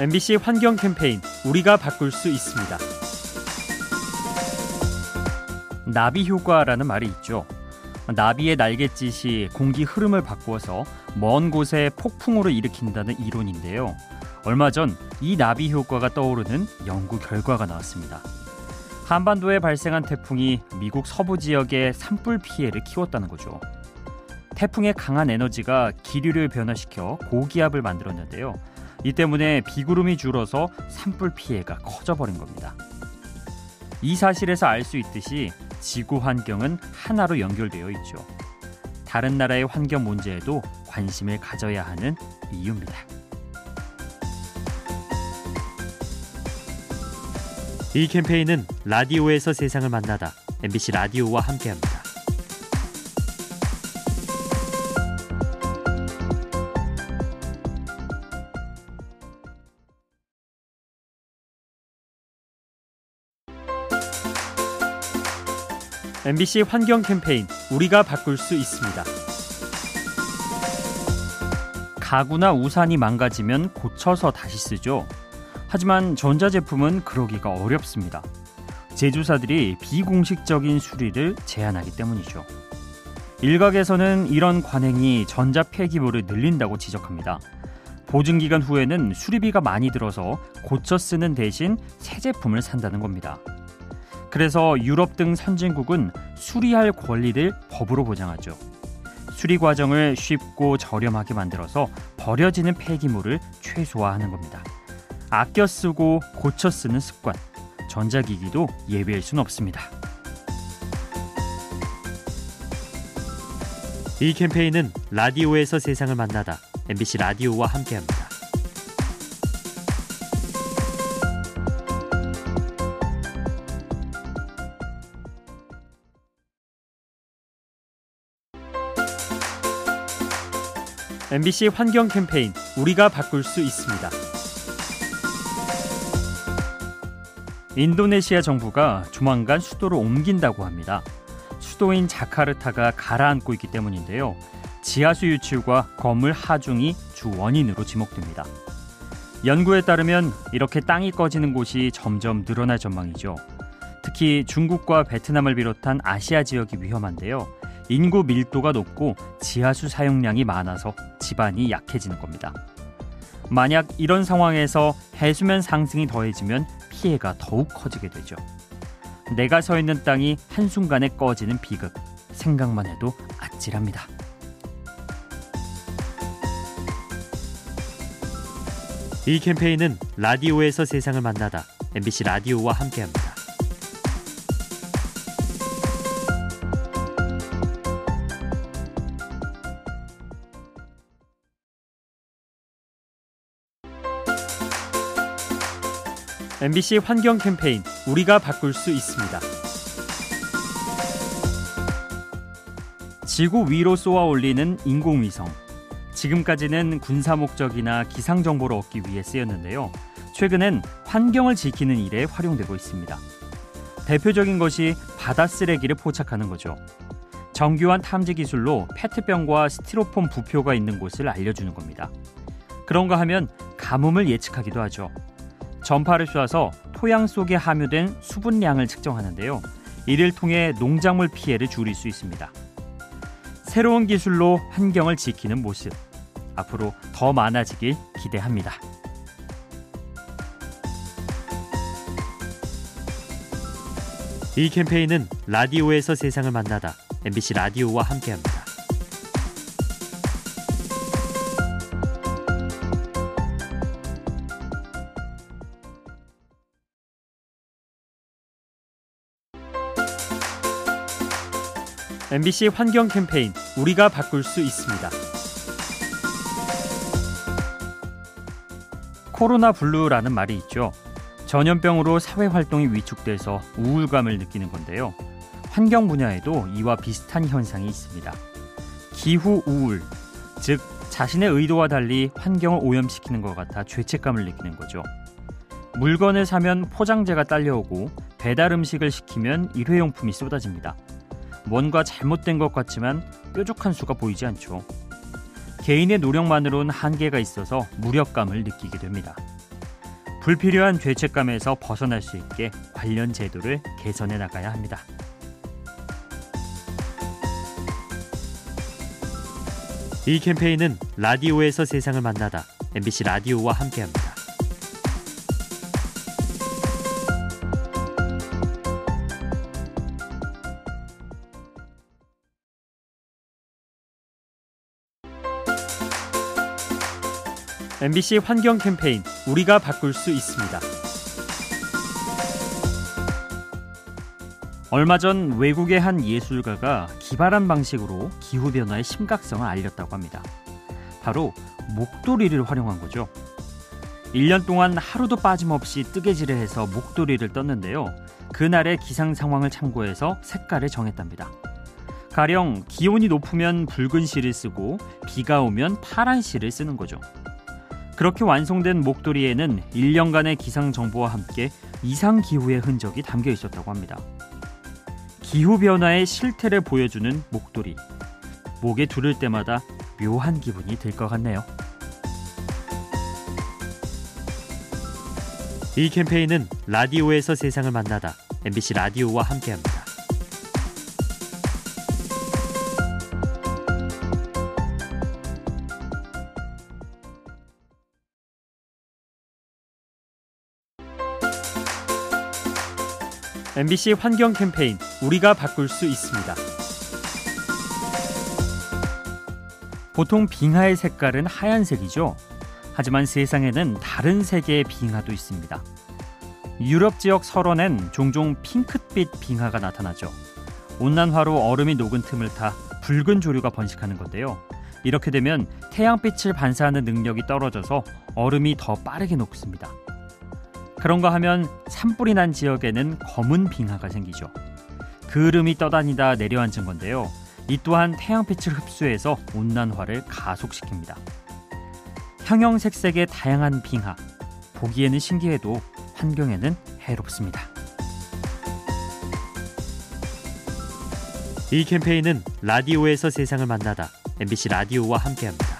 MBC 환경 캠페인 우리가 바꿀 수 있습니다. 나비 효과라는 말이 있죠. 나비의 날갯짓이 공기 흐름을 바꾸어서 먼 곳에 폭풍우를 일으킨다는 이론인데요. 얼마 전 이 나비 효과가 떠오르는 연구 결과가 나왔습니다. 한반도에 발생한 태풍이 미국 서부 지역에 산불 피해를 키웠다는 거죠. 태풍의 강한 에너지가 기류를 변화시켜 고기압을 만들었는데요. 이 때문에 비구름이 줄어서 산불 피해가 커져버린 겁니다. 이 사실에서 알 수 있듯이 지구 환경은 하나로 연결되어 있죠. 다른 나라의 환경 문제에도 관심을 가져야 하는 이유입니다. 이 캠페인은 라디오에서 세상을 만나다 MBC 라디오와 함께합니다. MBC 환경 캠페인 우리가 바꿀 수 있습니다. 가구나 우산이 망가지면 고쳐서 다시 쓰죠. 하지만 전자제품은 그러기가 어렵습니다. 제조사들이 비공식적인 수리를 제한하기 때문이죠. 일각에서는 이런 관행이 전자 폐기물을 늘린다고 지적합니다. 보증 기간 후에는 수리비가 많이 들어서 고쳐 쓰는 대신 새 제품을 산다는 겁니다. 그래서 유럽 등 선진국은 수리할 권리를 법으로 보장하죠. 수리 과정을 쉽고 저렴하게 만들어서 버려지는 폐기물을 최소화하는 겁니다. 아껴 쓰고 고쳐 쓰는 습관, 전자기기도 예외일 수는 없습니다. 이 캠페인은 라디오에서 세상을 만나다 MBC 라디오와 함께합니다. MBC 환경 캠페인 우리가 바꿀 수 있습니다. 인도네시아 정부가 조만간 수도를 옮긴다고 합니다. 수도인 자카르타가 가라앉고 있기 때문인데요. 지하수 유출과 건물 하중이 주 원인으로 지목됩니다. 연구에 따르면 이렇게 땅이 꺼지는 곳이 점점 늘어날 전망이죠. 특히 중국과 베트남을 비롯한 아시아 지역이 위험한데요. 인구 밀도가 높고 지하수 사용량이 많아서 집안이 약해지는 겁니다. 만약 이런 상황에서 해수면 상승이 더해지면 피해가 더욱 커지게 되죠. 내가 서 있는 땅이 한순간에 꺼지는 비극, 생각만 해도 아찔합니다. 이 캠페인은 라디오에서 세상을 만나다 MBC 라디오와 함께합니다. MBC 환경 캠페인 우리가 바꿀 수 있습니다. 지구 위로 쏘아 올리는 인공위성. 지금까지는 군사 목적이나 기상 정보를 얻기 위해 쓰였는데요. 최근엔 환경을 지키는 일에 활용되고 있습니다. 대표적인 것이 바다 쓰레기를 포착하는 거죠. 정교한 탐지 기술로 페트병과 스티로폼 부표가 있는 곳을 알려주는 겁니다. 그런가 하면 가뭄을 예측하기도 하죠. 전파를 쏘아서 토양 속에 함유된 수분량을 측정하는데요. 이를 통해 농작물 피해를 줄일 수 있습니다. 새로운 기술로 환경을 지키는 모습 앞으로 더 많아지길 기대합니다. 이 캠페인은 라디오에서 세상을 만나다 MBC 라디오와 함께합니다. MBC 환경 캠페인 우리가 바꿀 수 있습니다. 코로나 블루라는 말이 있죠. 전염병으로 사회 활동이 위축돼서 우울감을 느끼는 건데요. 환경 분야에도 이와 비슷한 현상이 있습니다. 기후 우울, 즉 자신의 의도와 달리 환경을 오염시키는 것 같아 죄책감을 느끼는 거죠. 물건을 사면 포장재가 딸려오고 배달 음식을 시키면 일회용품이 쏟아집니다. 뭔가 잘못된 것 같지만 뾰족한 수가 보이지 않죠. 개인의 노력만으론 한계가 있어서 무력감을 느끼게 됩니다. 불필요한 죄책감에서 벗어날 수 있게 관련 제도를 개선해 나가야 합니다. 이 캠페인은 라디오에서 세상을 만나다 MBC 라디오와 함께합니다. MBC 환경 캠페인 우리가 바꿀 수 있습니다. 얼마 전 외국의 한 예술가가 기발한 방식으로 기후 변화의 심각성을 알렸다고 합니다. 바로 목도리를 활용한 거죠. 1년 동안 하루도 빠짐없이 뜨개질을 해서 목도리를 떴는데요. 그날의 기상 상황을 참고해서 색깔을 정했답니다. 가령 기온이 높으면 붉은 실을 쓰고 비가 오면 파란 실을 쓰는 거죠. 그렇게 완성된 목도리에는 1년간의 기상 정보와 함께 이상 기후의 흔적이 담겨 있었다고 합니다. 기후 변화의 실태를 보여주는 목도리. 목에 두를 때마다 묘한 기분이 들 것 같네요. 이 캠페인은 라디오에서 세상을 만나다 MBC 라디오와 함께합니다. MBC 환경 캠페인 우리가 바꿀 수 있습니다. 보통 빙하의 색깔은 하얀색이죠. 하지만 세상에는 다른 색의 빙하도 있습니다. 유럽 지역 설원엔 종종 핑크빛 빙하가 나타나죠. 온난화로 얼음이 녹은 틈을 타 붉은 조류가 번식하는 건데요. 이렇게 되면 태양빛을 반사하는 능력이 떨어져서 얼음이 더 빠르게 녹습니다. 그런가 하면 산불이 난 지역에는 검은 빙하가 생기죠. 그름이 떠다니다 내려앉은 건데요. 이 또한 태양빛을 흡수해서 온난화를 가속시킵니다. 형형색색의 다양한 빙하. 보기에는 신기해도 환경에는 해롭습니다. 이 캠페인은 라디오에서 세상을 만나다 MBC 라디오와 함께합니다.